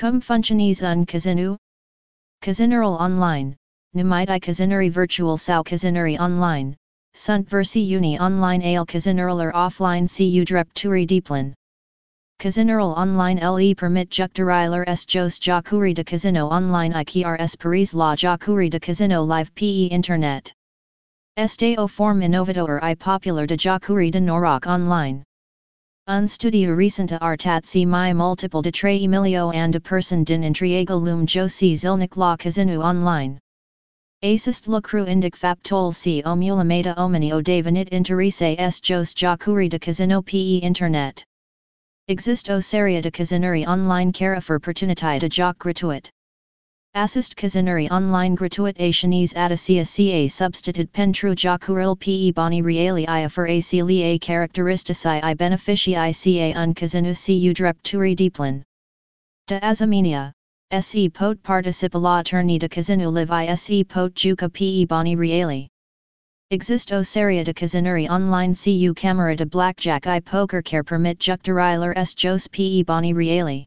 Cum functionis un casinu? Casineral online, numite i casineri virtual sau casineri online, sunt versi uni online ale casineraler offline cu drepturi deplan. Casineral online le permit jucturiler s jos jacuri de casino online i krs paris la jacuri de casino live pe internet. Este o form innovador i popular de jacuri de Norok online. Un studio recente artat si mi multiple de tre emilio and a person din intriego lum josi zilnik la casino online. Assist lucru indic faptol si omulameta omni o devenit interese s jos jacuri de casino pe internet. Exist o seria de casineri online carifer pertunitide de joc gratuit. Assist casineri online gratuit a chinese adacia ca substitute pentru jocuril pe boni reali i for a celia characteristici i beneficii ca un casinu cu drepturi deplan. De azaminia, se pot participa la turni de casinu live i se pot juca pe boni reali. Exist seria de casineri online cu camera de blackjack i poker care permit jucturiler s jos pe boni reali.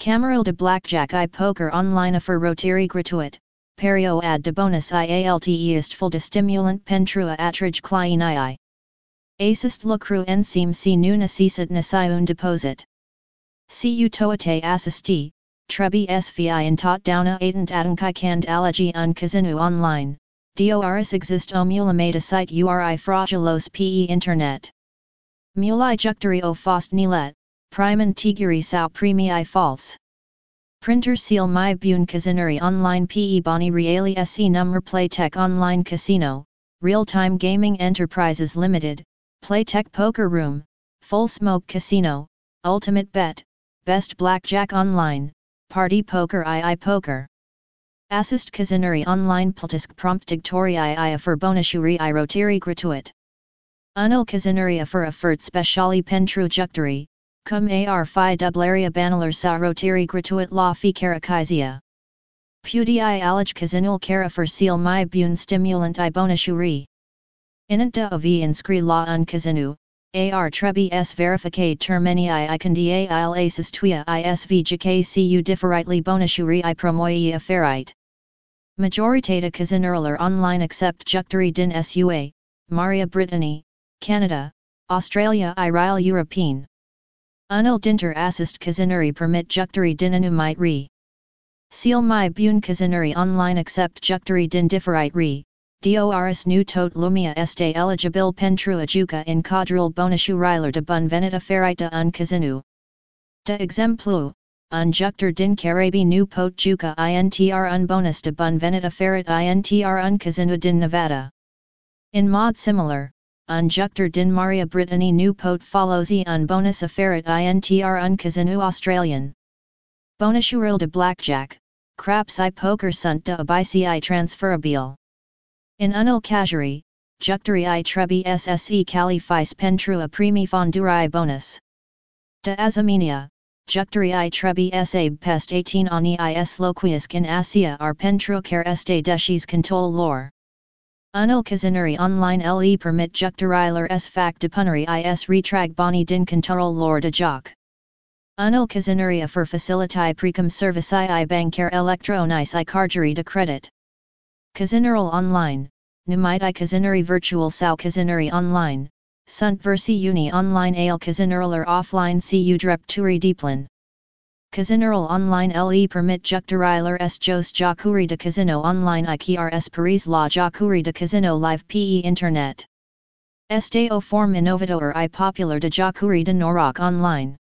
Camaril de blackjack i poker online for rotary gratuit, perio ad de bonus ialte est full de stimulant pentrua atrage clini i. Assist lucru si nu necessit nasi un deposit. Cu toate assisti, trebi svi in tot downa atent adankai cand allergy un casinu online, DORS exist o mulamata site URI fragilos PE internet. Mulai jucturi o fost nilet, priman tiguri sao primi false. Printer seal my bun casineri online PE boni reali se number Playtech online casino, real time gaming enterprises limited, Playtech poker room, full smoke casino, ultimate bet, best blackjack online, party poker II poker. Assist casineri online pltisk promptigtorii i for bonusuri i rotiri gratuit. Unil casineri for effort speciali pentru jucturi, cum ar fi dublaria banaler sa rotiri gratuit la fi caracizia. Pudi i alij casinul cara for seal my bun stimulant i bonusuri. Inant de of inscri la un casinu, ar trebi s termini i candia il asis tuia isv jk cu differitely bonusuri i promoi afferite. Majoritate Casineraler online except Jucturi din SUA, Marea Britanie, Canada, Australia Irile European. Unil dinter assist Casineri permit Jucturi din anumite re. Seal my bun Casineri online except Jucturi din differite re. Dors nu tot lumia este eligible pentrua juca in quadril bonushu riler de bun veneta ferita un casinu. De exemplu, un juctor din carabi nu pot juca intr un bonus de bun veneta ferret intr un casino din Nevada. In mod similar, un juctor din Marea Britanie nu pot follows un bonus a ferret intr un casino Australian. Bonusuril de blackjack, craps i poker sunt de abici transferabile. In unil casuri, juctori i trebi sse qualifies pentrua primi fonduri bonus. De azaminia, jucturi i trebi sab pest 18 ani is loquius in asia ar pentru care este decis contol lor. Unil casineri online le permit jucturiler s fac depuneri is retrag boni din control lor de joc. Unil casineri for faciliti precum service i bancar electronis i cargeri de credit. Casineral online, numite i casineri virtual sau casineri online, sunt versi uni online ale Casineraler offline cu drepturi deplan. Casineral online le permit jucturiler s jos jacuri de casino online iqrs paris la jacuri de casino live pe internet. Este o form innovador i popular de jacuri de noroc online.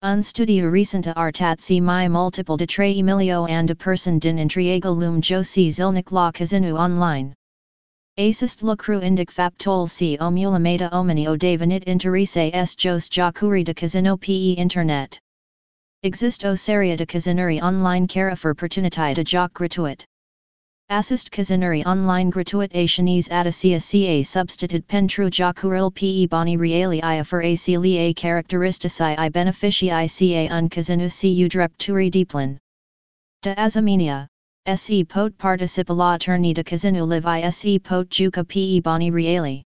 Un studio recente artat si mi multiple de tre emilio and de person din intriego lum josi zilnik la casino online. Assist lucru indic faptol si omulameta omni o devenit interese s jos jacuri de casino pe internet. Exist o seria de casineri online carifer pertunitide de joc gratuit. Assist casineri online gratuit a chinese adacia ca substitute pentru jocuril pe boni reali i for a celia characteristici i beneficii ca un casinu cu drepturi deplan. De azaminia, Se pot participa la turni de casino live i se pot juca pe boni reali.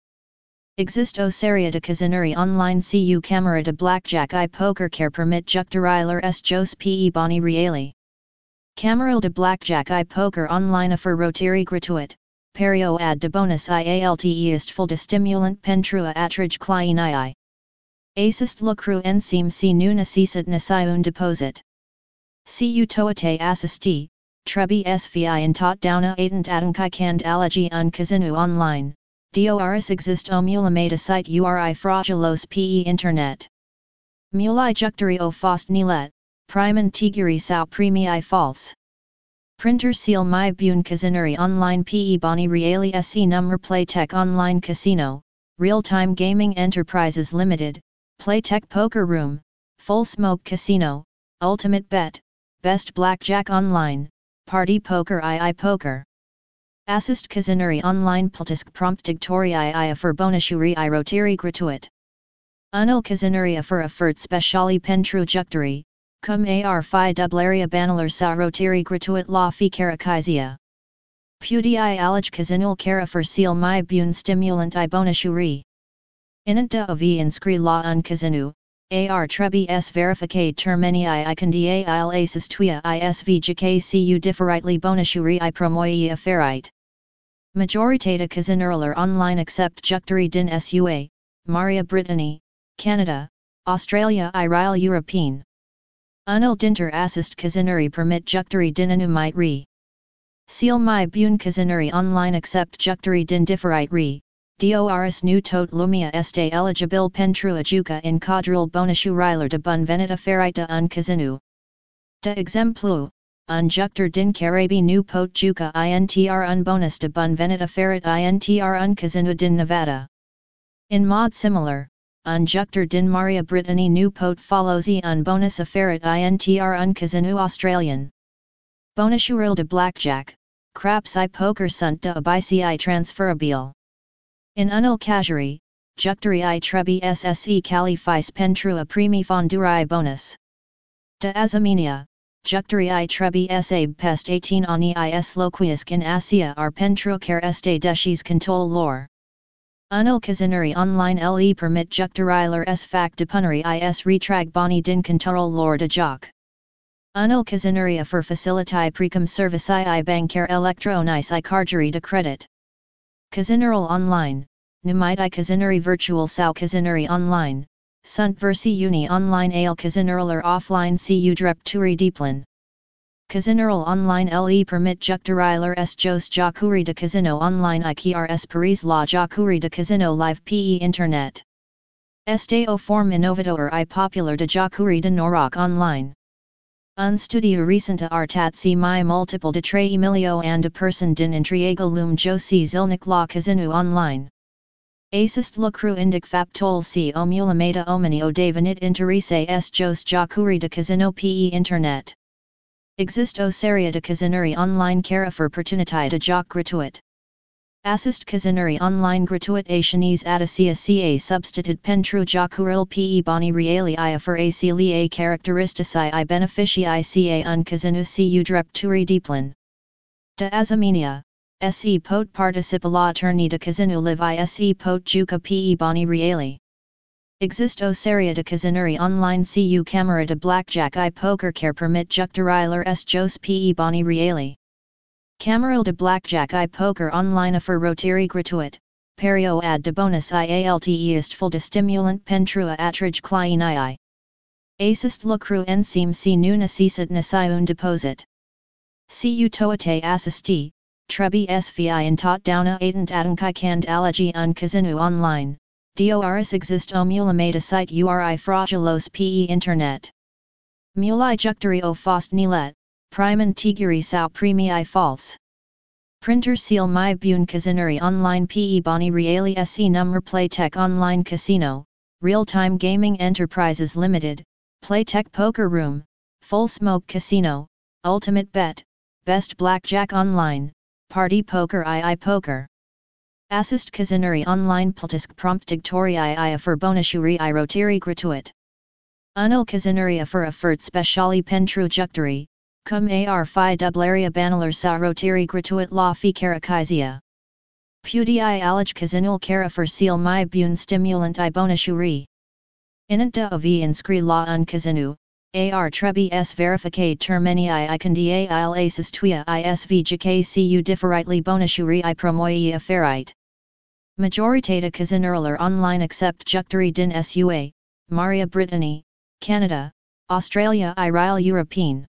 Existo seria de casineri online cu camera de blackjack i poker care permit jucturilar s jos pe boni reali. Cameral de blackjack i poker online for rotary gratuit, perio ad de bonus ialt est full de stimulant pentrua atrage clien i. Assist lucru ensim si nu necessit nasiun deposit. Cu toate assisti, trebi svi in tot dauna atent adankai kand allergy un casinu online, DORS exist o mulamata site URI fraudulos PE internet. Mulai jucturi o fost nilet, priman tiguri sao premii false. Printer seal my bun casineri online PE boni reali se number playtech online casino, real-time gaming enterprises limited, playtech poker room, full smoke casino, ultimate bet, best blackjack online, party poker II poker. Assist Kazinuri online pltisk promptigtorii i for bonusuri i rotiri gratuit. Unil Kazinuri for effort speciali pentru jucturi, cum ar fi dublaria banalar sa rotiri gratuit la fi karakizia. Pudi i alij Kazinul kara for seal my bun stimulant i bonusuri. Inanta of inscri la un Kazinu, ar trebi s verificate termini i icandi il asis tuia isv jkcu differitely bonusuri i promoi afferite. Majoritatea Kazinerler online except Jucturi din SUA, Marea Britanie, Canada, Australia i Irile European. Unil dinter assist Kazinuri permit Jucturi dinanu might re. Seal my bun Kazinuri online except Jucturi din differite re. DORS nu tot lumia este eligible pentru ajuca in quadril bonushu riler de bun venita ferita un Kazinu. De exemplu, un juctor din carabi nu pot juca intr un bonus de bun venita ferit intr un casino din Nevada. In mod similar, un juctor din Marea Britanie nu pot follows un bonus a ferit intr un casino Australian. Bonusuril de blackjack, craps i poker sunt de abici transferabile. In unil casuri, jucturi i trebi sse califis pentrua primi fonduri bonus. De azaminia, Jucturi i trebi sab pest 18 ani is loquius in asia ar care este deschis contol lor. Unil kazinuri online le permit jucturiler s fac depuneri is retrag boni din control lor de joc. Unil kazinuri for facilitae precum service i banker electronice i cargeri de credit. Kazineral online, numite i kazinuri virtual sao kazinuri online, Sunt versi uni online ale kazineral offline cu drep turi deeplan. Kazineral online le permit jucturiler s jos jacuri de casino online ikrs paris la jacuri de casino live pe internet. Este o form innovador i popular de jacuri de norak online. Un studio recente artat si mi multiple de tre emilio and a person din intriego lum josi zilnik la casino online. Assist lucru indic faptol si omulameta omini o devenit interesse s jos jacuri de casino pe internet. Exist o seria de casinuri online cara for pertunitai de joc gratuit. Assist casinuri online gratuit a chinese adacia ca substitute pentru jacuril pe boni reali ia for a a characteristici i beneficii ca un casinu cu drepturi deeplan. De azaminia, se pot participa la turni de casino live se pot juca pe boni reali. Exist o seria de casinuri online cu camera de blackjack i poker care permit jucturiler s jos pe boni reali. Cameral de blackjack i poker online for rotary gratuit, perio ad de bonus ialt est full de stimulant pentrua atrage clien i. Assist lucru ensim si nu necessit nasiun deposit. Cu toate assisti, trebi svi in tot dauna atent adankai kand allergy un casinu online, DORS exist o mulamata site URI fraudulos PE internet. Mulai jucturi o fost nilet, priman tiguri sao premii false. Printer seal my bun casинuri online PE boni reali se number playtech online casino, real-time gaming enterprises limited, playtech poker room, full smoke casino, ultimate bet, best blackjack online, Party Poker II Poker. Assist Kazinuri online pltisk promptigtorii i for bonusuri i rotiri gratuit. Unil Kazinuri for effort speciali pentru jucturi, cum ar fi dublaria banalar sa rotiri gratuit la fi karakizia. Pudi i alij kazinul kara for seal my bun stimulant i bonashuri. Inanta of inscri la un kazinu, ar trebi s verificate termini i icondia il asis tuia isv jk cu differently bonashuri i promoi afferite. Majoritata kazinurler online accept jucturi din sua, Marea Britanie, Canada, Australia Irile European.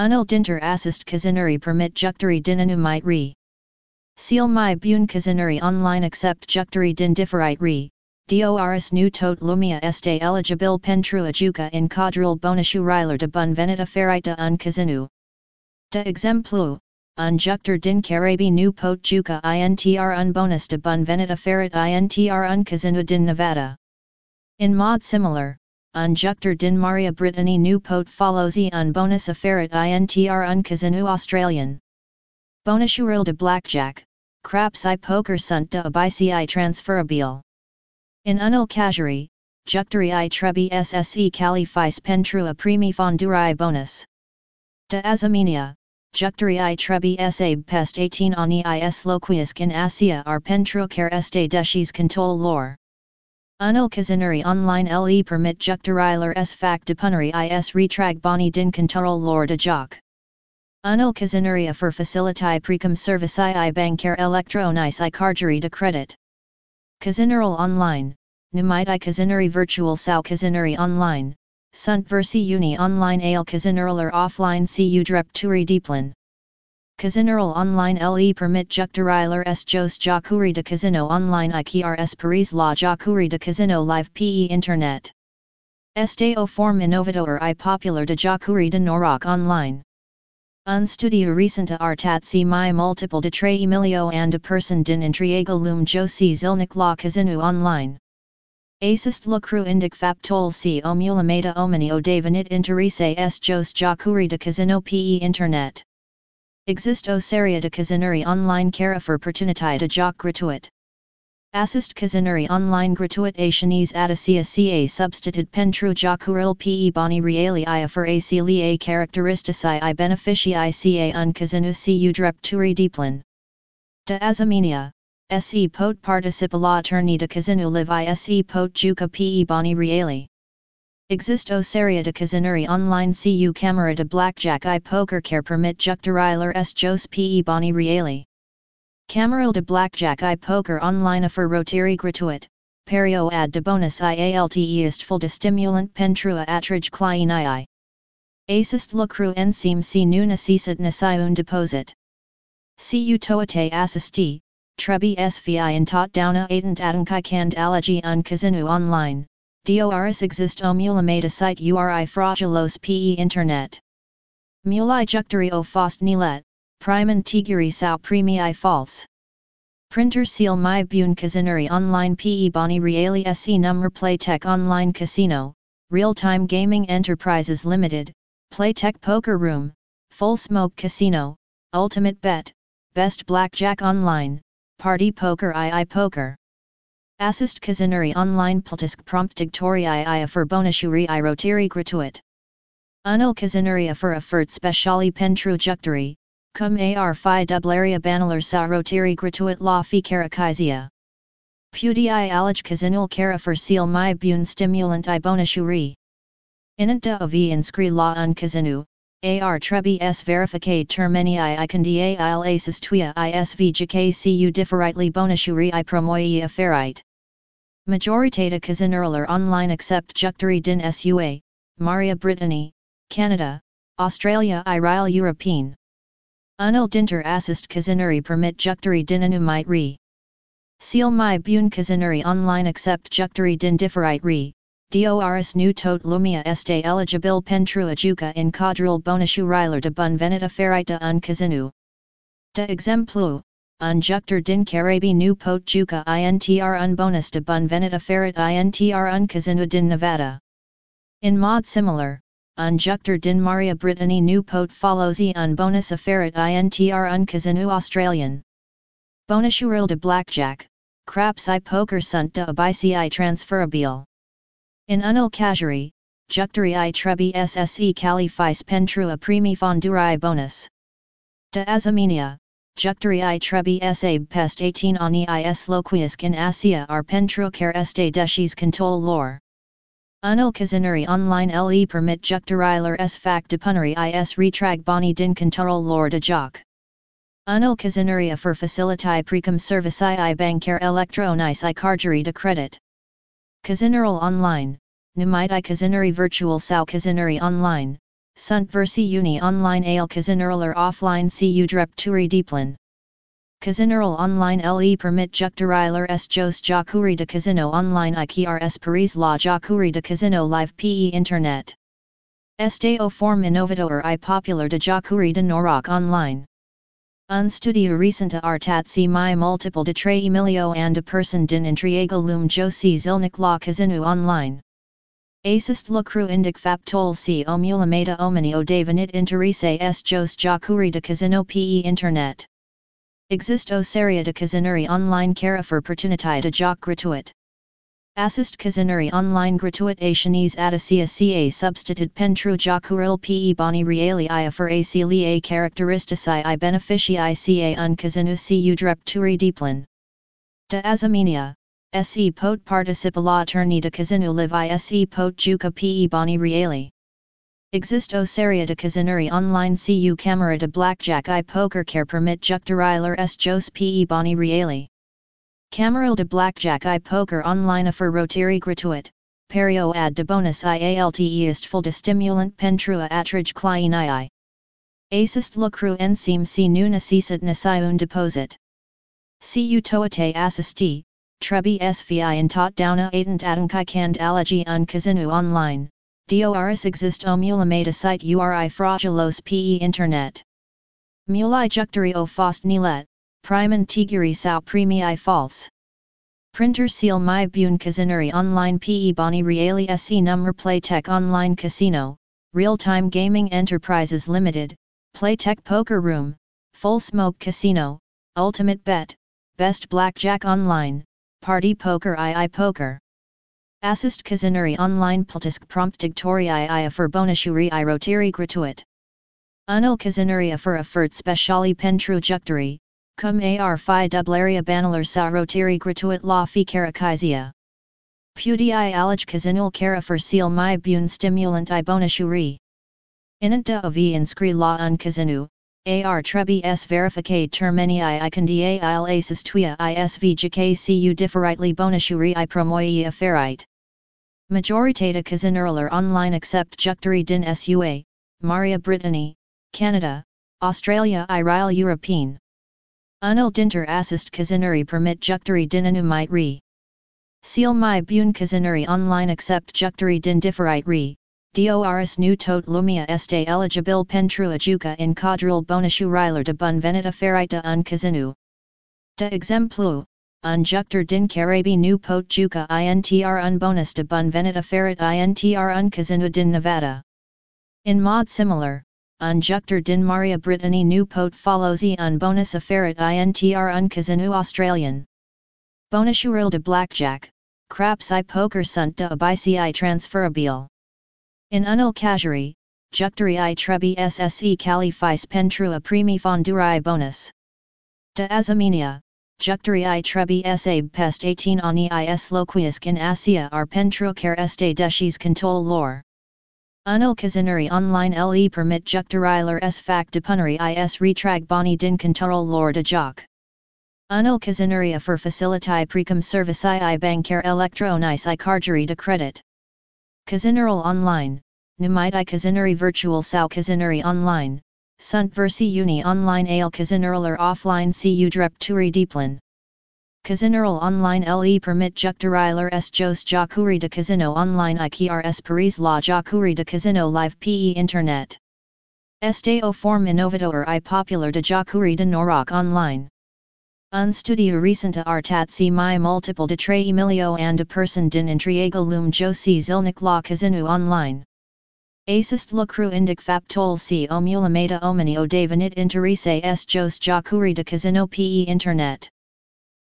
Unil dinter assist kazinuri permit jucturi dinanu might re. Seal my bun kazinuri online accept jucturi din differite re, dors nu tot lumia este eligible pentru ajuka in quadril bonashu riler de bun venita ferita un kazinu. De exemplu, un juctor din carabi nu pot juka intr un bonus de bun venita ferit intr un kazinu din Nevada. In mod similar, un juctor din Marea Britanie nu pot follows un bonus a ferit intr un kazinu Australian. Bonashuril de blackjack, craps i poker sunt de abici transferabile. In unil kajari, jucturi i trebi sse califis pentrua primi fondurai bonus. De azamenia, jucturi i trebi sabe pest 18 ani is loquius in asia ar care este decis contol lor. Unil kazinuri online le permit jucturiler s fac depunari is retrag boni din control lor de. Unil Kazinuria for facilitae precum servicii i bancar electronice i cargeri de credit. Kazinural online, numite i virtual sau Kazinuri online, sunt versi uni online ale Kazinuraler offline cu drepturi deeplan. Kazinural online le permit jucturiler s jos jacuri de Casino online i krs Paris la jacuri de Casino live pe internet. Este o form innovador i popular de jacuri de Norak online. Un studio artat si mi multiple de tre emilio and de person din intriego lum josi zilnik la casinu online. Assist lucru indic fap tol si omulameta omini o devenit interese s jos jacuri de casino pe internet. Exist o de casinuri online cara for opportunity de joc gratuit. Assist Kazinuri online gratuit a chinese Adasia ca substitute pentru jakuril pe boni reali ia for a a characteristici i beneficii ca un Kazinu cu drepturi deeplan. De azamenia, se pot participala turni de Kazinu live i se pot juca pe boni reali. Exist o seria de Kazinuri online cu camera de blackjack i poker care permit jucturiler s jos pe boni reali. Camaril de Blackjack i Poker online for rotary gratuit, perio ad de bonus ialte est full de stimulant pentrua atrage clienii. Assist lucru ensim si nu necessit nasiun deposit. Cu toate assisti, trebi svi in tot dauna atent adankai cand allergy un casinu online, dors exist o mulamata site uri fragilos pe internet. Muli jucturi o fost nilet, Priman Tigiri Sao Premii False. Printer Seal My Bune Kazinuri Online PE Boni Reali SE Number Playtech Online Casino, Real Time Gaming Enterprises Limited, Playtech Poker Room, Full Smoke Casino, Ultimate Bet, Best Blackjack Online, Party Poker II Poker. Assist Kazinuri Online Pltisk Promptigtori II for Bonashuri i Rotiri Gratuit. Unil Kazinuri for Effort Speciali Pentru Jucturi, Cum ar fi dublaria banalar sa rotiri gratuit la fi karakizia. Pudi i alij kazinul kara for seal my bun stimulant i bonashuri. Inanta of inscri la un kazinu, ar trebi s verificate termini i icondia il asis tuia isv jk cu differently bonashuri i promoi afferite. Majoritata kazinurler online accept jucturi din sua, Marea Britanie, Canada, Australia Irile European. Unil dinter assist kazinuri permit jucturi dinanu might re. Seal my bun kazinuri online accept jucturi din differite re, dors nu tot lumia este eligible pentru ajuka in quadril bonashu riler de bun venita ferita un kazinu. De exemplu, un juctor din carabi nu pot juka intr un bonus de bun venita ferit intr un kazinu din Nevada. In mod similar, un juctor din Marea Britanie nu pot follows e un bonus afferit intr un kazinu Australian. Bonashuril de blackjack, craps i poker sunt de abici i transferabile. In unil kajari, jucturi i trebi sse califis pentrua primi fondurai bonus. De azamenia, Jucturi i trebi sab pest 18 ani is loquius in asia ar pentrucer este decis contol lor. Unil kazinari online le permit jucturiler s fac depunari is retrag boni din control lor de joc. Unil kazinari for facility precum service i banker electronice i cargery de credit. Kazineral online, numite i kazinari virtual sau kazinari online, sunt versi uni online ale kazineraler offline cu drep turi deeplan. Kazineral online le permit jucturiler s jos jacuri de casino online ikrs paris la jacuri de casino live pe internet. Este o form innovador i popular de jacuri de norak online. Un studio recente artat si mi multiple de tre emilio and de person din intriego lum josi zilnik la casino online. Assist lucru indic faptol si omulameda omini o devenit interese s jos jacuri de casino pe internet. Exist o seria de casineri online cara for opportunity de joc gratuit. Assist casineri online gratuit a chinese adacia ca substitute pentru jocuril pe boni reali ia for a a characteristici i beneficii ca un casinu cu drep turi deeplan. De azamenia, se pot participa la turni de casinu live i se pot juca pe boni reali. Exist o seria de casineri online cu camera de blackjack i poker care permit jucturiler s jos pe boni reali. Cameral de blackjack i poker online for rotary gratuit, perio ad de bonus ialt est full de stimulant pentrua atrage clien i. Assist lucru ensim si nu necessit nasi un deposit. Cu toate assisti, trebi svi in tot downa atent adankai cand allergy un casinu online, DORS exist o meta site URI fragilos PE internet. Mulai jucturi o fost nilet, priman tiguri sao premii false. Printer seal my bun casineri online PE boni reali se number Playtech online casino, real time gaming enterprises limited, Playtech poker room, full smoke casino, ultimate bet, best blackjack online, party poker II poker. Assist Kazinari online pltisk promptigtorii i i for bonusuri i rotiri gratuit. Unil Kazinari for effort speciali pentru jucturi, cum ar fi dublaria banalar sa rotiri gratuit la fi karakizia. Pudi i alij kazinul kara for seal my bun stimulant i bonusuri. Inanta of inscri la un kazinu, ar trebi s verificate termini i ikandi il asis tuya isv jk cu differitely bonusuri i promoi afferite. Majoritate Kazineraler online accept Jucturi din SUA, Marea Britanie, Canada, Australia Irile European. Unil dinter assist Kazineri permit Jucturi din anumite re. Seal my bun Kazineri online accept Jucturi din differite re. DORS nu tot lumia este eligible pentru ajuka in quadril bonushu riler de bun venita ferita un Kazinu. De exemplu, un unjuctor din carabi nu pot juka intr un bonus de bun venita ferret intr un casino din Nevada. In mod similar, un unjuctor din Marea Britanie nu pot follows un bonus a ferret intr un casino Australian. Bonusuril de blackjack, craps i poker sunt de abici transferabile. In unil casuri, jucturi i trebi sse califis pentrua primi fonduri bonus. De azamenia, Jucturi i trebi sab pest 18 ani is loquius in asia ar pentrucer este decis contol lor. Unil casineri online le permit jucturiler s fac depuneri is retrag boni din control lor de joc. Unil casineri for facility precum service i banker electronice i cargery de credit. Casineral online, numite i casineri virtual sau casineri online, Sunt versi uni online ale Kazineraler offline cu drepturi turi deeplan. Kazineral online le permit jucturiler s jos jacuri de casino online ikrs paris la jacuri de casino live pe internet. Este o form innovador i popular de jacuri de norak online. Un studio recente artat si mi multiple de tre emilio and a person din intriego lum josi zilnik la casino online. Assist lucru indic faptol si omulameda omini o devenit interese s jos jacuri de casino pe internet.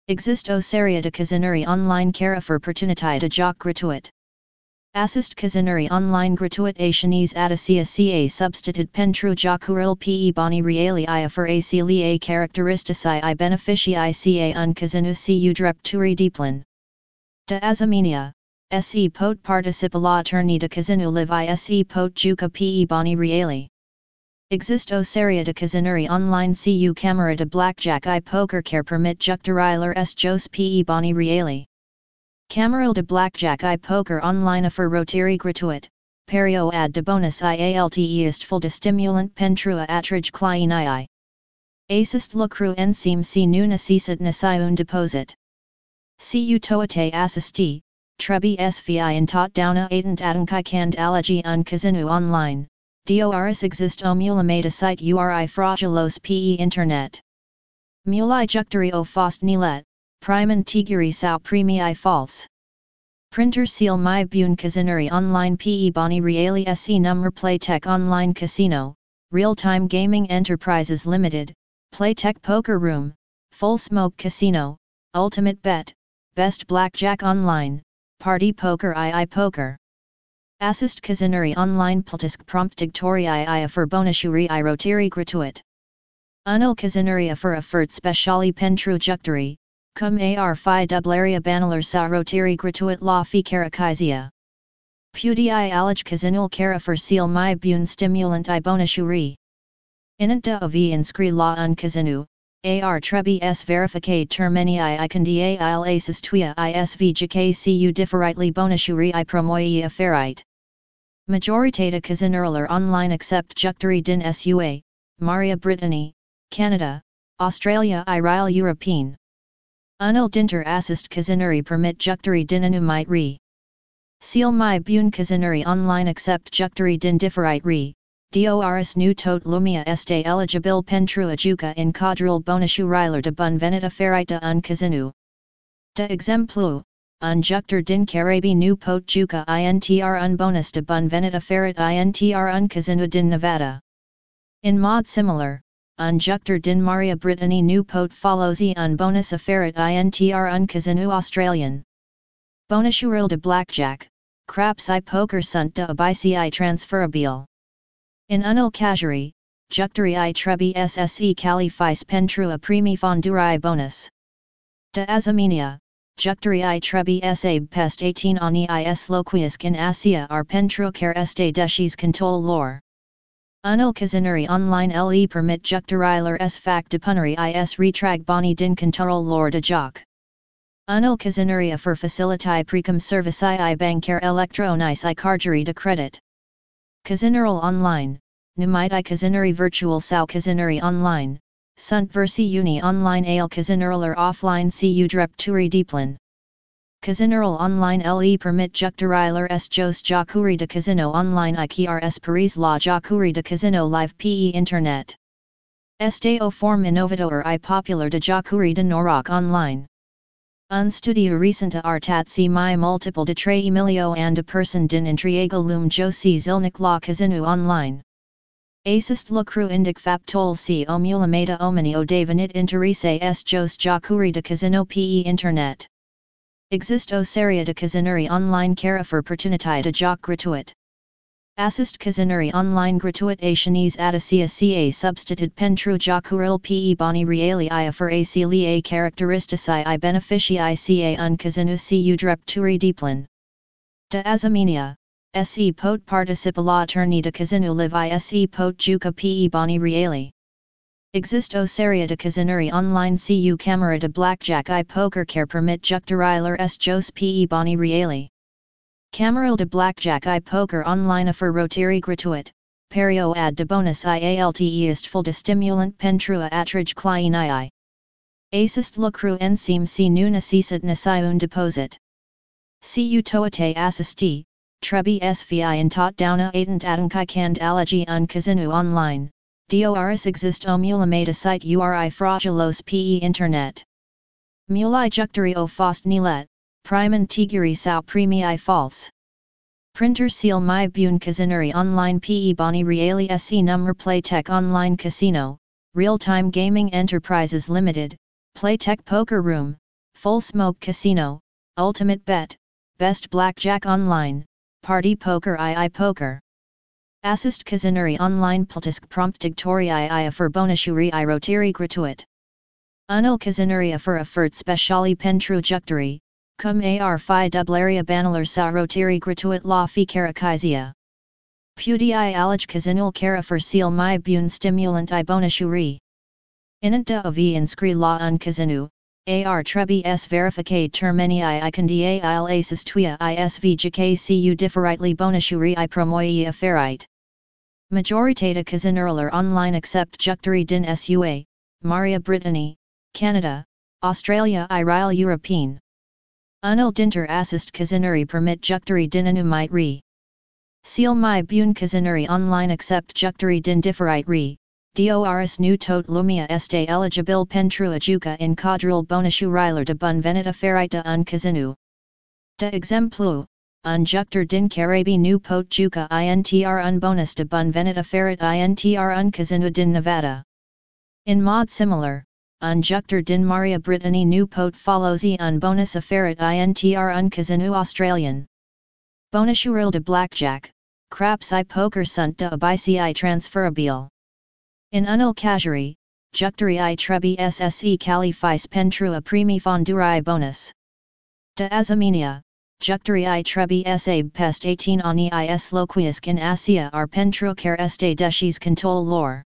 Exist o seria de casineri online cara for opportunity de joc gratuit. Assist Kazinari online gratuit Asianese Adasia ca substitute Pentru Jakuril pe boni reali i for a a characteristici i beneficii ca un Kazinu cu drepturi diplan. De azamenia, se pot participa la turni de Kazinu live i se pot juka pe boni reali. Existo seria de Kazinuri online cu camera de blackjack i poker care permit jucturiler s jos pe boni reali. Cameral de Blackjack i Poker online for rotary gratuit, perio ad de bonus i ialt est full de stimulant pentrua atrage clien i. Assist lucru ensim si nu necessit nasiun deposit. Cu toate assisti, trebi svi in tot dauna atent adankai cand allergy un casinu online, dors exist omulamata site uri fraudulos pe internet. Mulai jucturi o fost nilet, Priman Tiguri Sao Premi False. Printer Seal My Bune Kazinuri Online PE Boni Reali SE Number Playtech Online Casino, Real Time Gaming Enterprises Limited, Playtech Poker Room, Full Smoke Casino, Ultimate Bet, Best Blackjack Online, Party Poker II Poker. Assist Kazinuri Online Pltisk Promptigtori II for bonusuri i Rotiri Gratuit. Unil Kazinuri for Effort Speciali Pentru Jucturi, Cum ar fi dublaria banalar sa rotiri gratuit la fi karakizia. Pudi i alij kazinul kara for seal my bun stimulant i bonashuri. Inant da ovi inscri la un kazinu, ar trebi s verificate termini i ikandi il asis tuya isv jk cu differently bonashuri i promoi afferite. Majoritata kazinurler online accept jucturi din sua, Marea Britanie, Canada, Australia i Ryle European. Unil dinter assist kazinuri permit jucturi dinanu might re. Seal my bun kazinuri online accept jucturi din differite re. Dors nu tot lumia este eligible pentru ajuka in quadril bonashu riler de bun venita ferita un kazinu. De exemplu, un juctor din carabi nu pot juka intr un bonus de bun venita ferit intr un kazinu din Nevada. In mod similar, un juctor din Marea Britanie nu pot follows e un bonus affaret intr un kazinu Australian. Bonashuril de blackjack, craps i poker sunt de abici transferabile. In unil kajari, jucturi i trebi sse califis pentrua primi fonduri bonus. De azamenia, jucturi i trebi sabe pest 18 ani is loquius in asia ar care este decis contol lore. Unil Kazinuri online le permit jucturiler s fac depunari is retrag boni din control lor de joc. Unil Kazinuri for facility precum service i banker electronice i cargery de credit. Kazinural online, Numite i Kazinuri virtual sao Kazinuri online, sunt versi uni online ale Kazinuraler offline cu drepturi deeplan. Casineral online le permit jucturiler s jos jacuri de casino online iqrs paris la jacuri de casino live pe internet. Este o form innovador i popular de jacuri de norak online. Un studio recente artat si mi multiple de tre emilio and de person din intriego lum josi zilnik la casino online. Assist lucru indic faptol si omulameta omni o devenit interese s jos jacuri de casino pe internet. Exist o seria de Kazinuri online cara for de joc gratuit. Assist Kazinuri online gratuit Asianese Adasia ca substitute pentru jokuril pe boni reali i for a a characteristici i beneficii ca un Kazinu cu drepturi diplan. De azamenia, se pot participa la turni de Kazinu live i se pot juka pe boni reali. Exist o seria de Kazinuri online cu camera de blackjack i poker care permit jucturiler s jos pe boni reali. Cameral de blackjack i poker online for rotary gratuit, perio ad de bonus ialt est full de stimulant pentrua atrage clien i. Assist lucru ensim si nu necessit nasiun deposit. Cu toate assisti, trebi svi in tot dauna atent adankai cand allergy un casinu online, Dors exist o mulamata site uri fraudulos pe internet. Mulai jucturi o fost nilet, priman tiguri sao premi false. Printer seal my bune kazinuri online pe boni reali se number playtech online casino, real-time gaming enterprises limited, playtech poker room, full smoke casino, ultimate bet, best blackjack online, Party poker i i poker. Assist kazinari online pltisk prompt digtori i for bonusuri i rotiri gratuit. Unil kazinari for effort speciali pentru jucturi, cum ar fi dublaria banalar sa rotiri gratuit la fi karakizia. Pudi i alij kazinul kara for seal my bun stimulant i bonusuri. Inant da of inscri la un kazinu, ar trebi s verificate termini i icondia il asis tuia isv jkcu differently bonusuri i promoi afferite. Majoritate Kazinurler online accept Jucturi din SUA, Marea Britanie, Canada, Australia Irile European. Unil dinter assist Kazinuri permit Jucturi din anumite re. Seal my bun Kazinuri online accept Jucturi din differite re, Dors nu tot lumia este eligible pentru ajuca in quadril bonushu riler de bun veneta ferita un casinu. De exemplu, un juctor din carabi nu pot juca intr un bonus de bun veneta ferit intr un casinu din Nevada. In mod similar, un juctor din Marea Britanie nu pot follows un bonus a ferit intr un casinu Australian. Bonushural de blackjack, craps i poker sunt de abici transferabile. In unil kajari, jucturi i trebi sse califis pentru a primi fondurai bonus. De azaminia, jucturi i trebi sab pest 18 ani is loquiesc in asia ar pentru care este decis contol lor.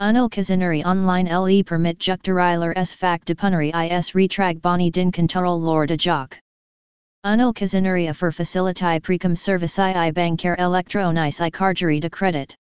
Unil kazinuri online le permit jucturiler s fac depuneri is retrag boni din control lor de joc. Unil kazinuri for facilitae precum servicii i bancar electronis i cargeri de credit.